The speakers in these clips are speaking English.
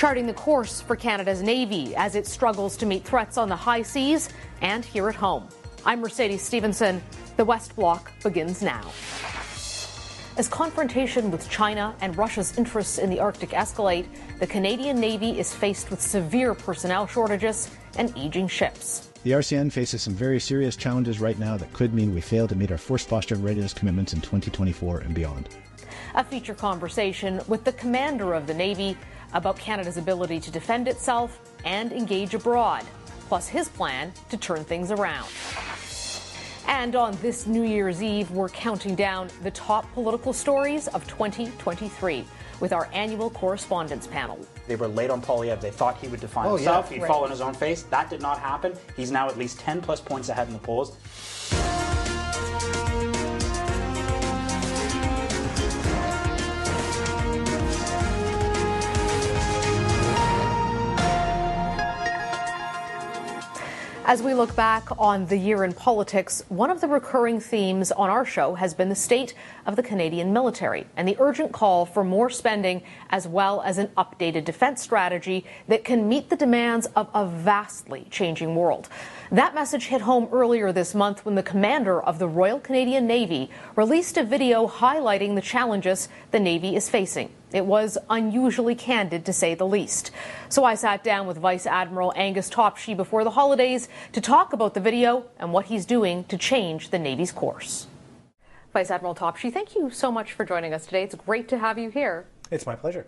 charting the course for Canada's Navy as it struggles to meet threats on the high seas and here at home. I'm Mercedes Stephenson. The West Block begins now. As confrontation with China and Russia's interests in the Arctic escalate, the Canadian Navy is faced with severe personnel shortages and aging ships. The RCN faces some very serious challenges right now that could mean we fail to meet our force posture and readiness commitments in 2024 and beyond. A feature conversation with the commander of the Navy about Canada's ability to defend itself and engage abroad, plus his plan to turn things around. And on this New Year's Eve, we're counting down the top political stories of 2023 with our annual correspondence panel. They were late on Poilievre. They thought he would define Oh, himself. yeah. He'd Right. fall on his own face. That did not happen. He's now at least 10 plus points ahead in the polls. As we look back on the year in politics, one of the recurring themes on our show has been the state of the Canadian military and the urgent call for more spending as well as an updated defense strategy that can meet the demands of a vastly changing world. That message hit home earlier this month when the commander of the Royal Canadian Navy released a video highlighting the challenges the Navy is facing. It was unusually candid, to say the least. So I sat down with Vice Admiral Angus Topshee before the holidays to talk about the video and what he's doing to change the Navy's course. Vice Admiral Topshee, thank you so much for joining us today. It's great to have you here. It's my pleasure.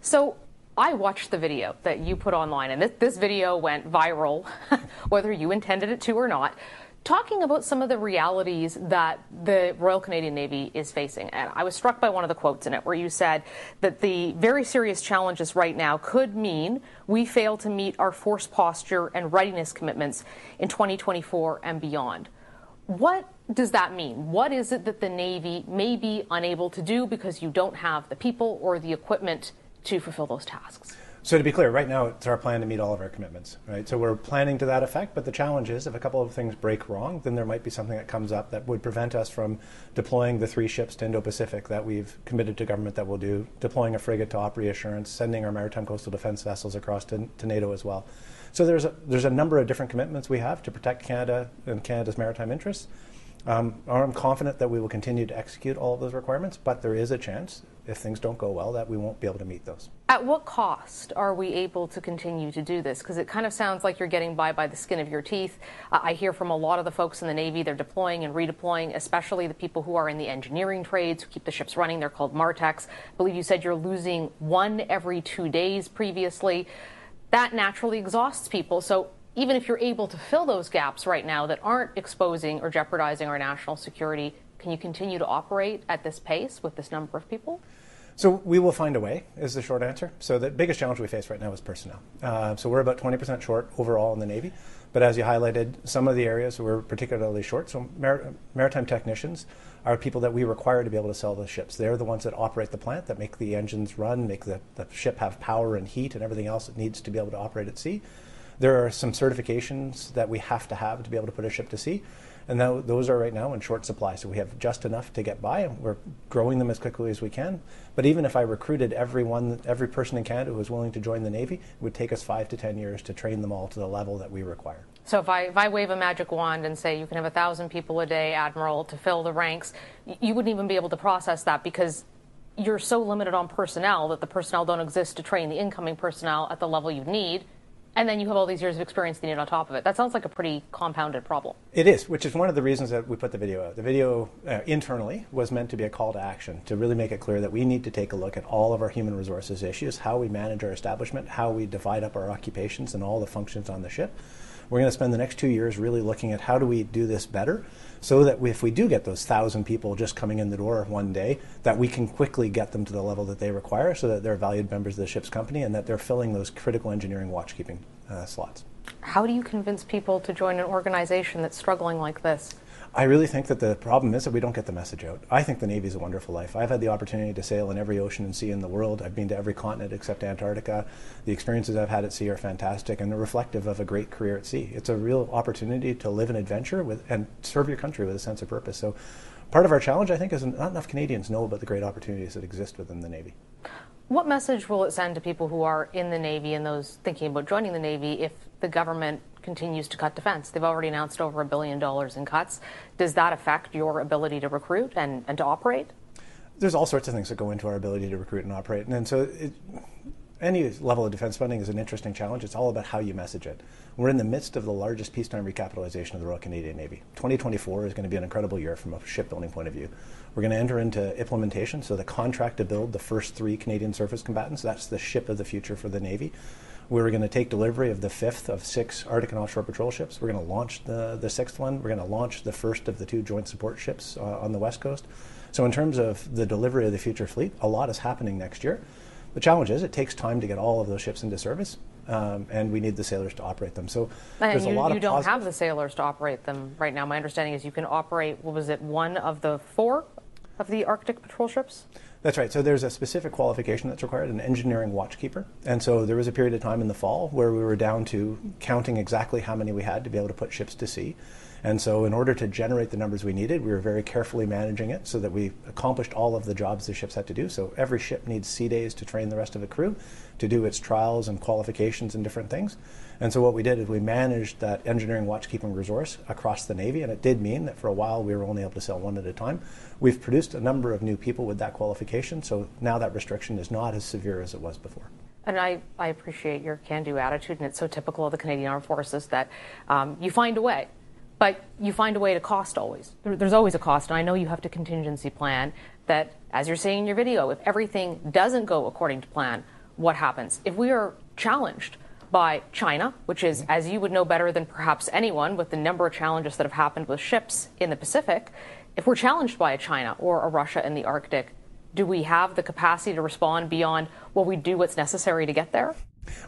So I watched the video that you put online, and this, this video went viral, whether you intended it to or not, talking about some of the realities that the Royal Canadian Navy is facing. And I was struck by one of the quotes in it where you said that the very serious challenges right now could mean we fail to meet our force posture and readiness commitments in 2024 and beyond. What does that mean? What is it that the Navy may be unable to do because you don't have the people or the equipment to fulfill those tasks? So to be clear, right now it's our plan to meet all of our commitments, right? So we're planning to that effect, but the challenge is if a couple of things break wrong, then there might be something that comes up that would prevent us from deploying the three ships to Indo-Pacific that we've committed to government that we'll do, deploying a frigate to op reassurance, sending our maritime coastal defense vessels across to, to NATO as well. So there's a, there's a number of different commitments we have to protect Canada and Canada's maritime interests. Um, I'm confident that we will continue to execute all of those requirements, but there is a chance, if things don't go well, that we won't be able to meet those. At what cost are we able to continue to do this? Because it kind of sounds like you're getting by by the skin of your teeth. I hear from a lot of the folks in the Navy, they're deploying and redeploying, especially the people who are in the engineering trades, who keep the ships running. They're called MARTECHs. I believe you said you're losing one every two days previously. That naturally exhausts people. So even if you're able to fill those gaps right now that aren't exposing or jeopardizing our national security, can you continue to operate at this pace with this number of people? So we will find a way, is the short answer. So the biggest challenge we face right now is personnel. Uh, so we're about 20% short overall in the Navy. But as you highlighted, some of the areas we're particularly short. So mar- maritime technicians are people that we require to be able to sell the ships. They're the ones that operate the plant, that make the engines run, make the, the ship have power and heat and everything else it needs to be able to operate at sea. There are some certifications that we have to have to be able to put a ship to sea. And tho- those are right now in short supply. So we have just enough to get by, and we're growing them as quickly as we can. But even if I recruited everyone, every person in Canada who was willing to join the Navy, it would take us five to ten years to train them all to the level that we require. So if I, if I wave a magic wand and say you can have a thousand people a day, Admiral, to fill the ranks, you wouldn't even be able to process that because you're so limited on personnel that the personnel don't exist to train the incoming personnel at the level you need. And then you have all these years of experience needed on top of it. That sounds like a pretty compounded problem. It is, which is one of the reasons that we put the video out. The video uh, internally was meant to be a call to action to really make it clear that we need to take a look at all of our human resources issues, how we manage our establishment, how we divide up our occupations and all the functions on the ship. We're going to spend the next two years really looking at how do we do this better so that if we do get those thousand people just coming in the door one day, that we can quickly get them to the level that they require so that they're valued members of the ship's company and that they're filling those critical engineering watchkeeping uh, slots. How do you convince people to join an organization that's struggling like this? I really think that the problem is that we don't get the message out. I think the Navy is a wonderful life. I've had the opportunity to sail in every ocean and sea in the world. I've been to every continent except Antarctica. The experiences I've had at sea are fantastic and they're reflective of a great career at sea. It's a real opportunity to live an adventure with and serve your country with a sense of purpose. So, part of our challenge, I think, is not enough Canadians know about the great opportunities that exist within the Navy. What message will it send to people who are in the Navy and those thinking about joining the Navy if the government continues to cut defense? They've already announced over a billion dollars in cuts. Does that affect your ability to recruit and, and to operate? There's all sorts of things that go into our ability to recruit and operate. And so it, any level of defense funding is an interesting challenge. It's all about how you message it. We're in the midst of the largest peacetime recapitalization of the Royal Canadian Navy. 2024 is going to be an incredible year from a shipbuilding point of view. We're going to enter into implementation, so the contract to build the first three Canadian surface combatants, that's the ship of the future for the Navy. We're going to take delivery of the fifth of six Arctic and offshore patrol ships. We're going to launch the, the sixth one. We're going to launch the first of the two joint support ships uh, on the West Coast. So, in terms of the delivery of the future fleet, a lot is happening next year. The challenge is it takes time to get all of those ships into service, um, and we need the sailors to operate them. So and there's you, a lot you of don't positive- have the sailors to operate them right now. My understanding is you can operate. What was it? One of the four of the Arctic patrol ships. That's right. So there's a specific qualification that's required, an engineering watchkeeper. And so there was a period of time in the fall where we were down to counting exactly how many we had to be able to put ships to sea. And so, in order to generate the numbers we needed, we were very carefully managing it so that we accomplished all of the jobs the ships had to do. So, every ship needs sea days to train the rest of the crew, to do its trials and qualifications and different things. And so, what we did is we managed that engineering watchkeeping resource across the Navy, and it did mean that for a while we were only able to sell one at a time. We've produced a number of new people with that qualification, so now that restriction is not as severe as it was before. And I, I appreciate your can do attitude, and it's so typical of the Canadian Armed Forces that um, you find a way. But you find a way to cost always. There, there's always a cost, and I know you have to contingency plan that, as you're saying in your video, if everything doesn't go according to plan, what happens? If we are challenged by China, which is, as you would know better than perhaps anyone, with the number of challenges that have happened with ships in the Pacific, if we're challenged by a China or a Russia in the Arctic, do we have the capacity to respond beyond, well, we do what's necessary to get there?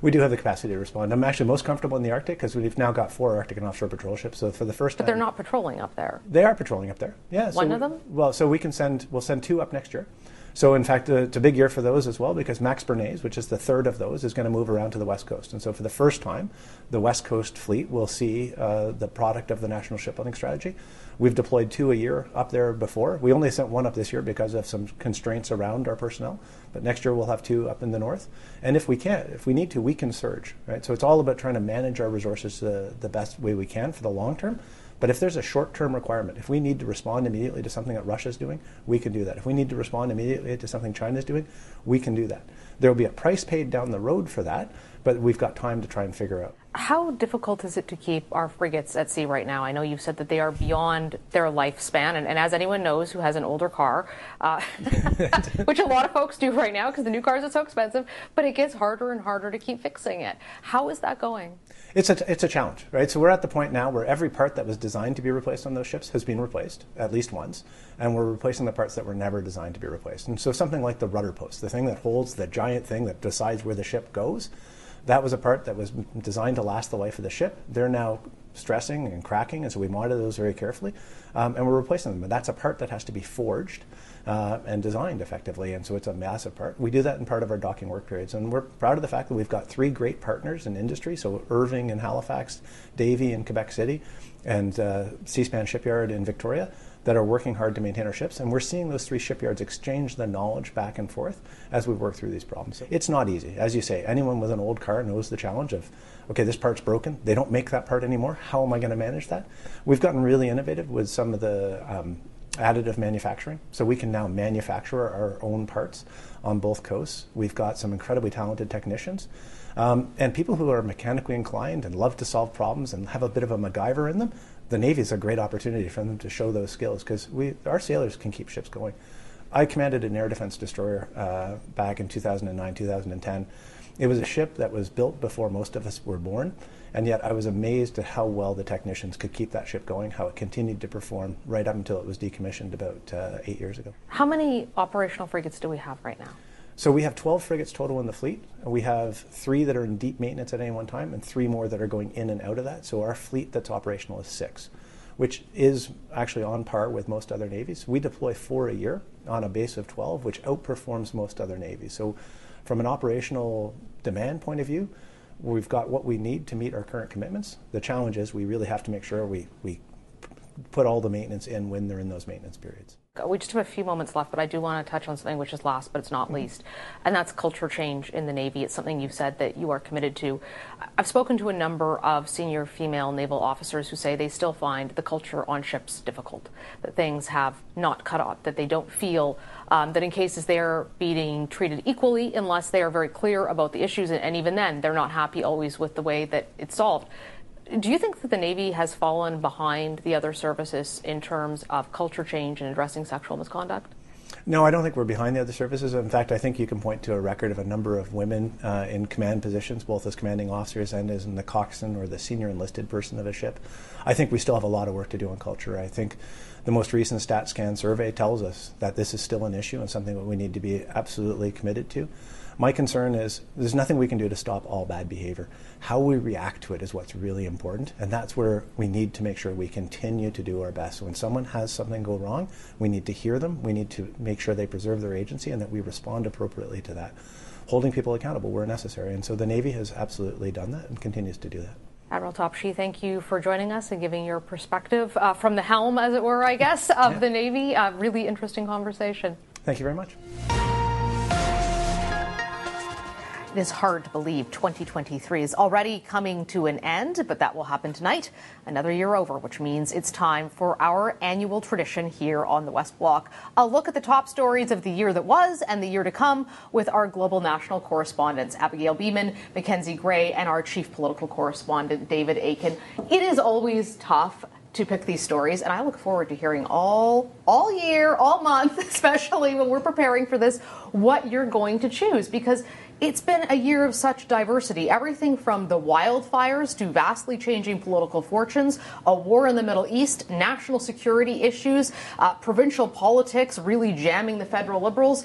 We do have the capacity to respond. I'm actually most comfortable in the Arctic because we've now got four Arctic and offshore patrol ships. So for the first But time, they're not patrolling up there. They are patrolling up there. Yeah. so One we- of them? Well, so we can send. We'll send two up next year. So in fact, uh, it's a big year for those as well because Max Bernays, which is the third of those, is going to move around to the west coast. And so for the first time, the west coast fleet will see uh, the product of the national shipbuilding strategy. We've deployed two a year up there before. We only sent one up this year because of some constraints around our personnel. But next year we'll have two up in the north. And if we can't, if we need to, we can surge. Right. So it's all about trying to manage our resources the, the best way we can for the long term. But if there's a short term requirement, if we need to respond immediately to something that Russia's doing, we can do that. If we need to respond immediately to something China's doing, we can do that. There will be a price paid down the road for that, but we've got time to try and figure out. How difficult is it to keep our frigates at sea right now? I know you've said that they are beyond their lifespan, and, and as anyone knows who has an older car, uh, which a lot of folks do right now because the new cars are so expensive, but it gets harder and harder to keep fixing it. How is that going? It's a, it's a challenge, right? So we're at the point now where every part that was designed to be replaced on those ships has been replaced at least once, and we're replacing the parts that were never designed to be replaced. And so something like the rudder post, the thing that holds the giant thing that decides where the ship goes, that was a part that was designed to last the life of the ship. They're now stressing and cracking, and so we monitor those very carefully, um, and we're replacing them. But that's a part that has to be forged uh, and designed effectively, and so it's a massive part. We do that in part of our docking work periods, and we're proud of the fact that we've got three great partners in industry. So Irving in Halifax, Davie in Quebec City, and uh, Seaspan Shipyard in Victoria that are working hard to maintain our ships. And we're seeing those three shipyards exchange the knowledge back and forth as we work through these problems. It's not easy. As you say, anyone with an old car knows the challenge of, okay, this part's broken. They don't make that part anymore. How am I going to manage that? We've gotten really innovative with some of the um, additive manufacturing. So we can now manufacture our own parts on both coasts. We've got some incredibly talented technicians. Um, and people who are mechanically inclined and love to solve problems and have a bit of a MacGyver in them, the Navy is a great opportunity for them to show those skills because our sailors can keep ships going. I commanded an air defense destroyer uh, back in 2009, 2010. It was a ship that was built before most of us were born, and yet I was amazed at how well the technicians could keep that ship going, how it continued to perform right up until it was decommissioned about uh, eight years ago. How many operational frigates do we have right now? So we have 12 frigates total in the fleet. We have three that are in deep maintenance at any one time, and three more that are going in and out of that. So our fleet that's operational is six, which is actually on par with most other navies. We deploy four a year on a base of 12, which outperforms most other navies. So from an operational demand point of view, we've got what we need to meet our current commitments. The challenge is we really have to make sure we, we put all the maintenance in when they're in those maintenance periods. We just have a few moments left, but I do want to touch on something which is last, but it's not mm-hmm. least, and that's culture change in the Navy. It's something you've said that you are committed to. I've spoken to a number of senior female naval officers who say they still find the culture on ships difficult, that things have not cut off, that they don't feel um, that in cases they're being treated equally unless they are very clear about the issues, and, and even then, they're not happy always with the way that it's solved. Do you think that the Navy has fallen behind the other services in terms of culture change and addressing sexual misconduct? No, I don't think we're behind the other services. In fact, I think you can point to a record of a number of women uh, in command positions, both as commanding officers and as in the coxswain or the senior enlisted person of a ship. I think we still have a lot of work to do on culture. I think the most recent StatCan survey tells us that this is still an issue and something that we need to be absolutely committed to. My concern is there's nothing we can do to stop all bad behavior. How we react to it is what's really important, and that's where we need to make sure we continue to do our best. When someone has something go wrong, we need to hear them, we need to make sure they preserve their agency, and that we respond appropriately to that, holding people accountable where necessary. And so the Navy has absolutely done that and continues to do that. Admiral Topshee, thank you for joining us and giving your perspective uh, from the helm, as it were, I guess, of yeah. the Navy. Uh, really interesting conversation. Thank you very much. It is hard to believe 2023 is already coming to an end, but that will happen tonight. Another year over, which means it's time for our annual tradition here on the West Block. A look at the top stories of the year that was and the year to come with our global national correspondents, Abigail Bimman, Mackenzie Gray, and our chief political correspondent, David Akin. It is always tough to pick these stories and I look forward to hearing all all year, all month, especially when we're preparing for this, what you're going to choose because it's been a year of such diversity. Everything from the wildfires to vastly changing political fortunes, a war in the Middle East, national security issues, uh, provincial politics really jamming the federal liberals.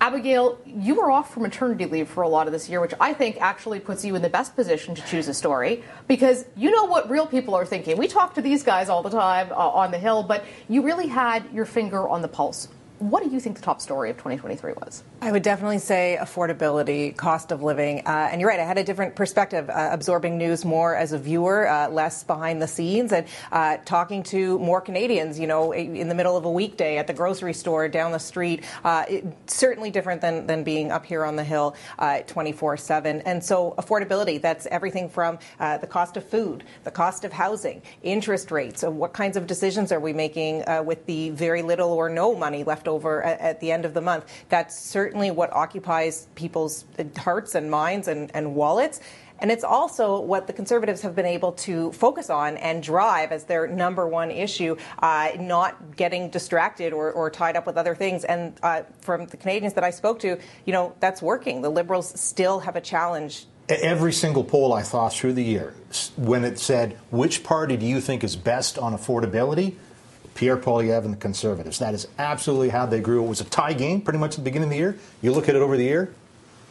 Abigail, you were off for maternity leave for a lot of this year, which I think actually puts you in the best position to choose a story because you know what real people are thinking. We talk to these guys all the time uh, on the Hill, but you really had your finger on the pulse what do you think the top story of 2023 was? I would definitely say affordability, cost of living. Uh, and you're right, I had a different perspective, uh, absorbing news more as a viewer, uh, less behind the scenes, and uh, talking to more Canadians, you know, in the middle of a weekday at the grocery store, down the street. Uh, it, certainly different than, than being up here on the Hill uh, 24 7. And so, affordability, that's everything from the cost of food, the cost of housing, interest rates, what kinds of decisions are we making with the very little or no money left over at, at, the end of the month. That's certainly what occupies people's hearts and minds and, and wallets. And it's also what the Conservatives have been able to focus on and drive as their number one issue, uh, not getting distracted or, or, tied up with other things. And uh, from the Canadians that I spoke to, you know, that's working. The Liberals still have a challenge. Every single poll I saw through the year, when it said, which party do you think is best on affordability? Pierre Poilievre and the Conservatives. That is absolutely how they grew. It was a tie game pretty much at the beginning of the year. You look at it over the year,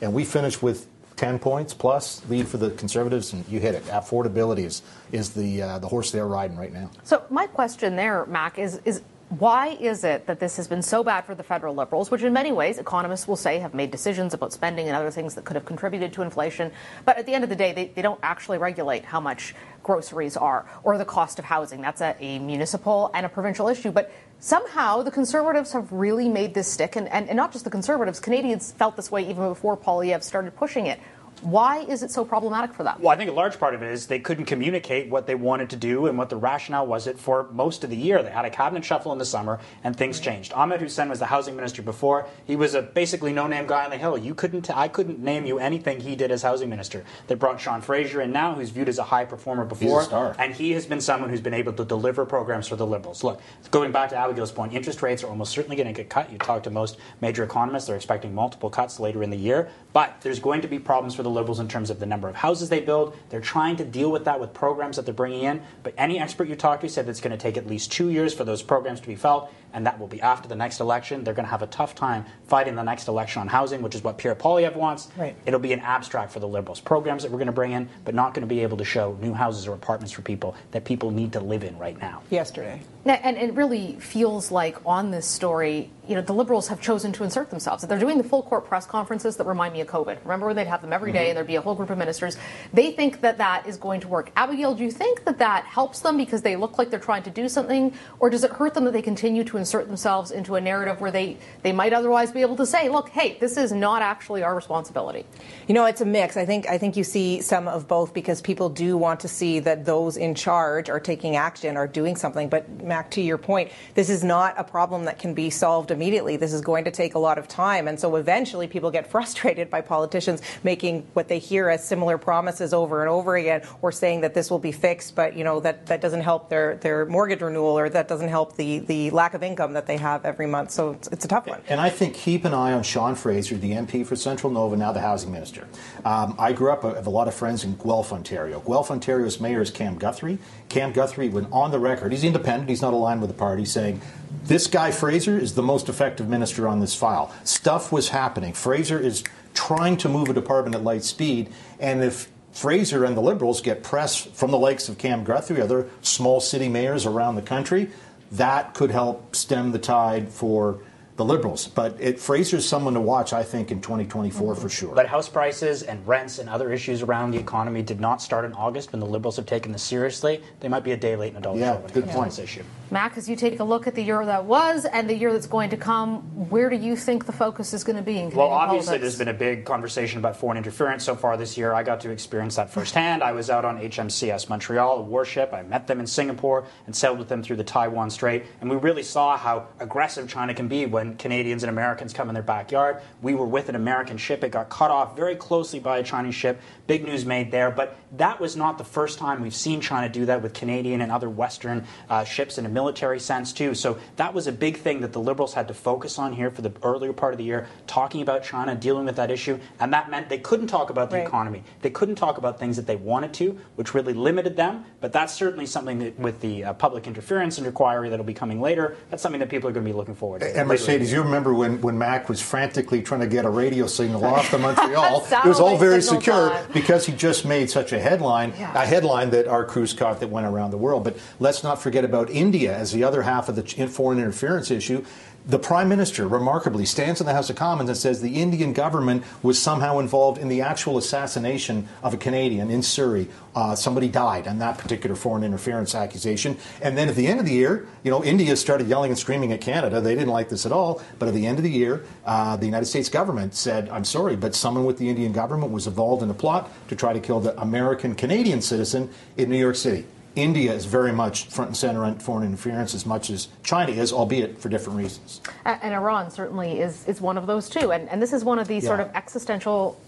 and we finished with 10 points plus lead for the Conservatives, and you hit it. Affordability is, is the, uh, the horse they're riding right now. So, my question there, Mac, is, is why is it that this has been so bad for the federal liberals, which in many ways economists will say have made decisions about spending and other things that could have contributed to inflation? But at the end of the day, they, they don't actually regulate how much groceries are or the cost of housing. That's a, a municipal and a provincial issue. But somehow the conservatives have really made this stick, and, and, and not just the conservatives, Canadians felt this way even before Poilievre started pushing it. Why is it so problematic for them? Well, I think a large part of it is they couldn't communicate what they wanted to do and what the rationale was it for most of the year. They had a cabinet shuffle in the summer and things changed. Ahmed Hussen was the housing minister before. He was a basically no-name guy on the Hill. You couldn't, I couldn't name you anything he did as housing minister. They brought Sean Fraser in now, who's viewed as a high performer before, and he has been someone who's been able to deliver programs for the Liberals. Look, going back to Abigail's point, interest rates are almost certainly going to get cut. You talk to most major economists; they're expecting multiple cuts later in the year. But there's going to be problems for the Liberals in terms of the number of houses they build. They're trying to deal with that with programs that they're bringing in. But any expert you talk to said it's going to take at least two years for those programs to be felt and that will be after the next election. They're going to have a tough time fighting the next election on housing, which is what Pierre Poilievre wants. Right. It'll be an abstract for the Liberals. Programs that we're going to bring in, but not going to be able to show new houses or apartments for people that people need to live in right now. Yesterday. And it really feels like on this story, you know, the Liberals have chosen to insert themselves. They're doing the full court press conferences that remind me of COVID. Remember when they'd have them every day mm-hmm. and there'd be a whole group of ministers? They think that that is going to work. Abigail, do you think that that helps them because they look like they're trying to do something, or does it hurt them that they continue to insert themselves into a narrative where they, they might otherwise be able to say, look, hey, this is not actually our responsibility? You know, it's a mix. I think I think you see some of both because people do want to see that those in charge are taking action, are doing something. But Mac, to your point, this is not a problem that can be solved immediately. This is going to take a lot of time, and so eventually people get frustrated by politicians making what they hear as similar promises over and over again, or saying that this will be fixed, but you know that that doesn't help their their mortgage renewal or that doesn't help the the lack of income that they have every month. So it's, it's a tough one. And I think keep an eye on Sean Fraser, the MP for Central Nova, now the housing minister. Um, I grew up, I have a lot of friends in Guelph, Ontario. Guelph, Ontario's mayor is Cam Guthrie. Cam Guthrie went on the record, he's independent, he's not aligned with the party, saying, this guy Fraser is the most effective minister on this file. Stuff was happening. Fraser is trying to move a department at light speed, and if Fraser and the Liberals get press from the likes of Cam Guthrie, other small city mayors around the country, that could help stem the tide for the Liberals. But it, Fraser's someone to watch, I think, in 2024 for sure. But house prices and rents and other issues around the economy did not start in August when the Liberals have taken this seriously. They might be a day late and a dollar Yeah, short when it good comes point. to this issue. Mac, as you take a look at the year that was and the year that's going to come, where do you think the focus is going to be in Canadian Well, obviously, politics? there's been a big conversation about foreign interference so far this year. I got to experience that firsthand. I was out on HMCS Montreal, a warship. I met them in Singapore and sailed with them through the Taiwan Strait. And we really saw how aggressive China can be when Canadians and Americans come in their backyard. We were with an American ship. It got cut off very closely by a Chinese ship. Big news made there. But that was not the first time we've seen China do that with Canadian and other Western uh, ships in a military sense, too. So that was a big thing that the Liberals had to focus on here for the earlier part of the year, talking about China, dealing with that issue. And that meant they couldn't talk about the Right. economy. They couldn't talk about things that they wanted to, which really limited them. But that's certainly something that, with the uh, public interference and inquiry that'll be coming later, that's something that people are going to be looking forward to. And later in the Mercedes, year. you remember when, when Mac was frantically trying to get a radio signal off to Montreal? it was all very secure time. because he just made such a headline, Yeah. a headline that our crews caught that went around the world. But let's not forget about India as the other half of the foreign interference issue. The Prime Minister, remarkably, stands in the House of Commons and says the Indian government was somehow involved in the actual assassination of a Canadian in Surrey. Uh, somebody died on that particular foreign interference accusation. And then at the end of the year, you know, India started yelling and screaming at Canada. They didn't like this at all. But at the end of the year, uh, the United States government said, I'm sorry, but someone with the Indian government was involved in a plot to try to kill the American Canadian citizen in New York City. India is very much front and center on foreign interference as much as China is, albeit for different reasons. And Iran certainly is, is one of those too. And, and this is one of these sort of existential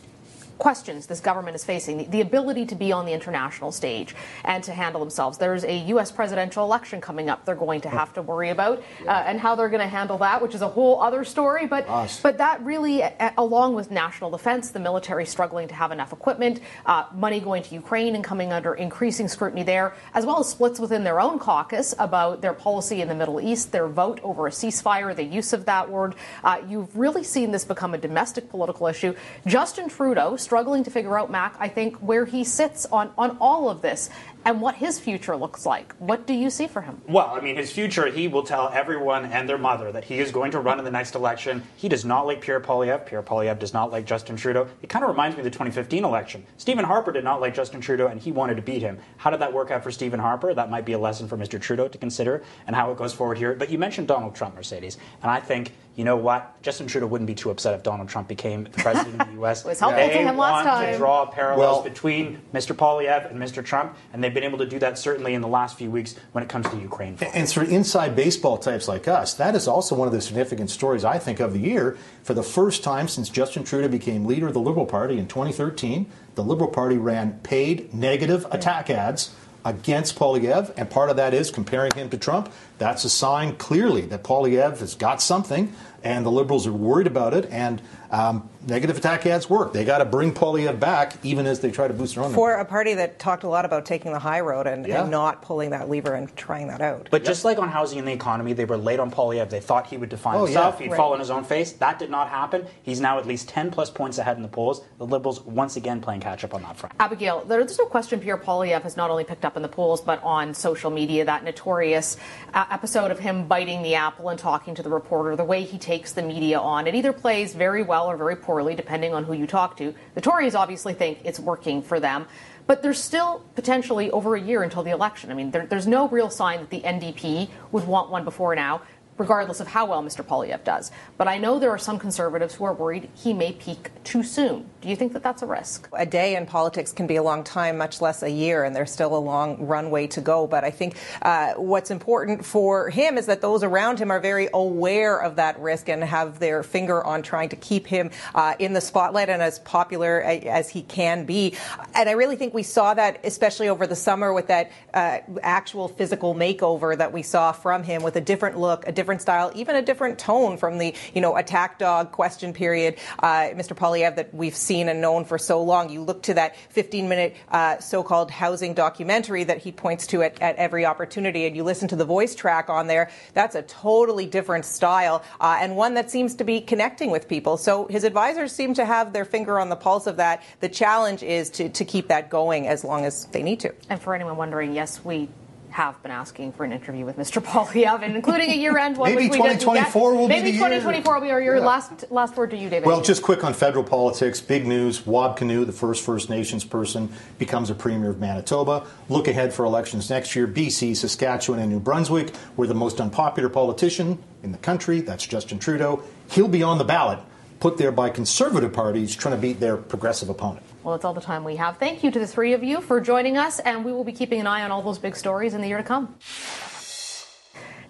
questions this government is facing the, the ability to be on the international stage and to handle themselves. There's a U.S. presidential election coming up they're going to have to worry about uh, and how they're going to handle that, which is a whole other story. But, but that really, a- along with national defense, the military struggling to have enough equipment, uh, money going to Ukraine and coming under increasing scrutiny there, as well as splits within their own caucus about their policy in the Middle East, their vote over a ceasefire, the use of that word. Uh, you've really seen this become a domestic political issue. Justin Trudeau struggling to figure out, Mac, I think, where he sits on, on all of this and what his future looks like. What do you see for him? Well, I mean, his future, he will tell everyone and their mother that he is going to run in the next election. He does not like Pierre Poilievre. Pierre Poilievre does not like Justin Trudeau. It kind of reminds me of the 2015 election. Stephen Harper did not like Justin Trudeau, and he wanted to beat him. How did that work out for Stephen Harper? That might be a lesson for Mr. Trudeau to consider and how it goes forward here. But you mentioned Donald Trump, Mercedes, and I think, you know what? Justin Trudeau wouldn't be too upset if Donald Trump became the president of the U.S. was helpful they to him last want time. to draw parallels Well- between Mr. Poilievre and Mr. Trump, and they've been able to do that certainly in the last few weeks when it comes to Ukraine. And for inside baseball types like us, that is also one of the significant stories, I think, of the year. For the first time since Justin Trudeau became leader of the Liberal Party in 2013, the Liberal Party ran paid negative attack ads against Poilievre, and part of that is comparing him to Trump. That's a sign clearly that Poilievre has got something, and the Liberals are worried about it. And um, negative attack ads work. They got to bring Poilievre back, even as they try to boost their own. For a party that talked a lot about taking the high road and, Yeah. and not pulling that lever and trying that out. But just like on housing and the economy, they were late on Poilievre. They thought he would define Oh, himself. yeah. He'd Right. fall on his own face. That did not happen. He's now at least 10 plus points ahead in the polls. The Liberals once again playing catch up on that front. Abigail, there's no question Pierre Poilievre has not only picked up in the polls, but on social media, that notorious uh, episode of him biting the apple and talking to the reporter, the way he takes the media on. It either plays very well or very poorly, depending on who you talk to. The Tories obviously think it's working for them. But there's still potentially over a year until the election. I mean, there, there's no real sign that the NDP would want one before now. regardless of how well Mr. Poilievre does. But I know there are some conservatives who are worried he may peak too soon. Do you think that that's a risk? A day in politics can be a long time, much less a year, and there's still a long runway to go. But I think uh, what's important for him is that those around him are very aware of that risk and have their finger on trying to keep him uh, in the spotlight and as popular as he can be. And I really think we saw that, especially over the summer, with that uh, actual physical makeover that we saw from him with a different look, a different style, even a different tone from the, you know, attack dog question period, uh, Mr. Poilievre, that we've seen and known for so long. You look to that 15 minute uh, so called housing documentary that he points to at, at, every opportunity, and you listen to the voice track on there. That's a totally different style uh, and one that seems to be connecting with people. So his advisors seem to have their finger on the pulse of that. The challenge is to, to keep that going as long as they need to. And for anyone wondering, yes, we have been asking for an interview with Mr. Poilievre, including a year-end one. Maybe 2024 will Maybe be 2024 will be your yeah. last last word to you, David. Well, just quick on federal politics. Big news: Wab Kinew, the first First Nations person, becomes a premier of Manitoba. Look ahead for elections next year: BC, Saskatchewan, and New Brunswick. We're the most unpopular politician in the country. That's Justin Trudeau. He'll be on the ballot, put there by conservative parties trying to beat their progressive opponent. Well, it's all the time we have. Thank you to the three of you for joining us, and we will be keeping an eye on all those big stories in the year to come.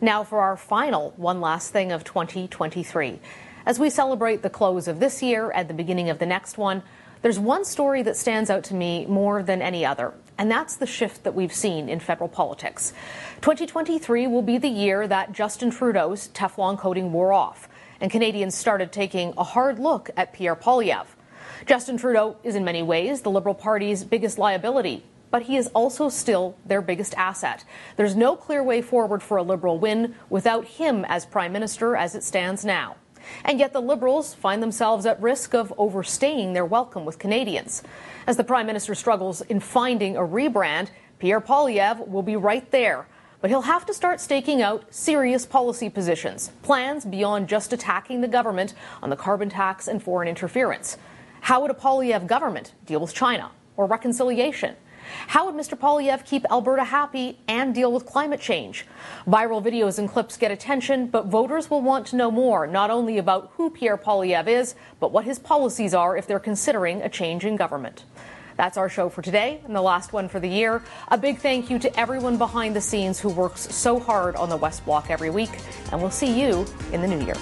Now, for our final one last thing of 2023. As we celebrate the close of this year and the beginning of the next one, there's one story that stands out to me more than any other, and that's the shift that we've seen in federal politics. 2023 will be the year that Justin Trudeau's Teflon coating wore off, and Canadians started taking a hard look at Pierre Poilievre. Justin Trudeau is in many ways the Liberal Party's biggest liability, but he is also still their biggest asset. There's no clear way forward for a Liberal win without him as Prime Minister as it stands now. And yet the Liberals find themselves at risk of overstaying their welcome with Canadians. As the Prime Minister struggles in finding a rebrand, Pierre Poilievre will be right there. But he'll have to start staking out serious policy positions, plans beyond just attacking the government on the carbon tax and foreign interference. How would a Poilievre government deal with China or reconciliation? How would Mr. Poilievre keep Alberta happy and deal with climate change? Viral videos and clips get attention, but voters will want to know more, not only about who Pierre Poilievre is, but what his policies are if they're considering a change in government. That's our show for today and the last one for the year. A big thank you to everyone behind the scenes who works so hard on the West Block every week, and we'll see you in the new year.